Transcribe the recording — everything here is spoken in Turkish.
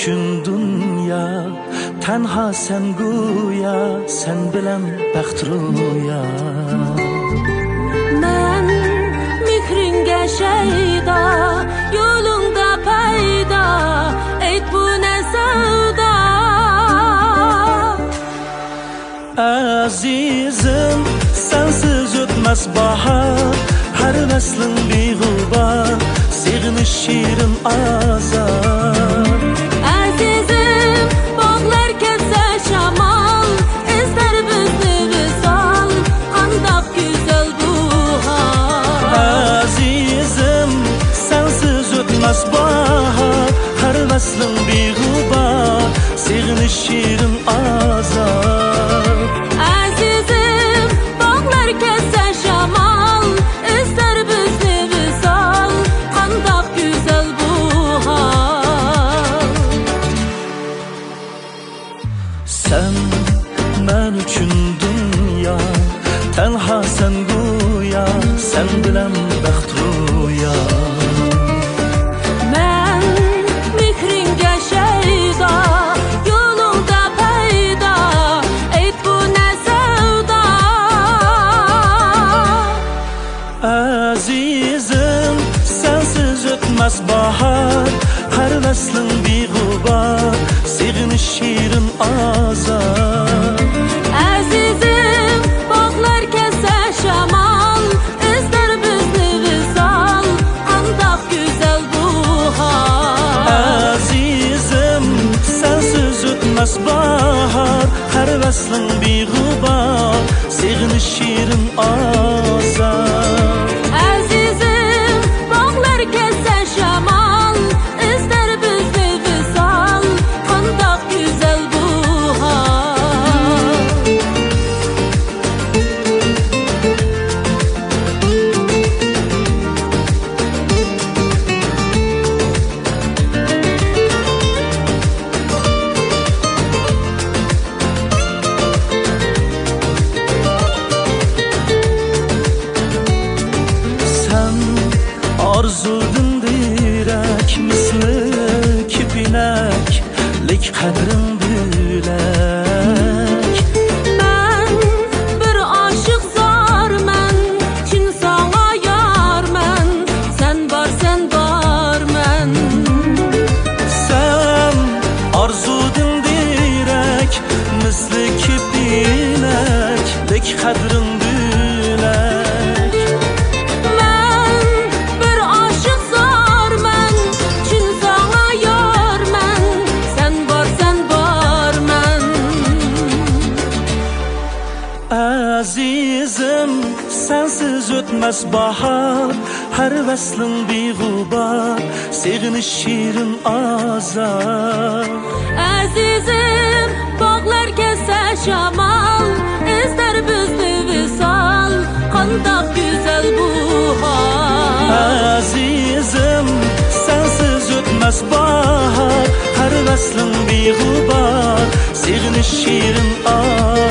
uchun dünya Tenha sen go'ya sen bilan baxt ro'ya man mehringga shaydo yo'lingda paydo ayt bu ne savdo azizim sensiz o'tmas bahar har naslin beg'ubor seg'inish shirin azar o'tmas bahar har naslin beg'ubor seg'inish shirin azar. Azizim bağlar kesse şamal İster bizni visal Qandaq güzel bu hal. Sen men uchun dünya Tenha sen go'ya Sen bilan Əzizim bağlar kəsə şamal İstər bizni visal Andaq gözəl bu hal. Azizim sensiz o'tmas bahar Har naslin beg'ubor Seg'inish shirin azar direk misli kipinek Lik kadrin bilek Mən bir aşıq zar mən Çin sana yar mən Sən var, sən var mən Sen arzudun direk misli kipinek Lik kadrin Azizim sensiz o'tmas bahar Har vaslin beg'ubor Seg'inish shirin azar. Əzizim bağlar kəsə şamal İstər bizni visal Qandaq gözəl bu hal. Azizim sensiz o'tmas bahar Har vaslin beg'ubor Seg'inish shirin azar